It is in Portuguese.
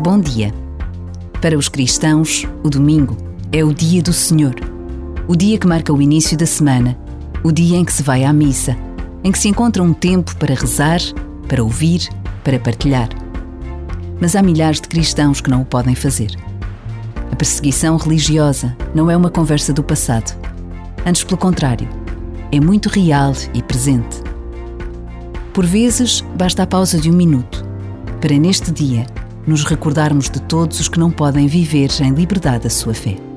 Bom dia. Para os cristãos, o domingo é o dia do Senhor, o dia que marca o início da semana, o dia em que se vai à missa, em que se encontra um tempo para rezar, para ouvir, para partilhar. Mas há milhares de cristãos que não o podem fazer. A perseguição religiosa não é uma conversa do passado. Antes, pelo contrário, é muito real e presente. Por vezes, basta a pausa de um minuto para, neste dia, nos recordarmos de todos os que não podem viver em liberdade a sua fé.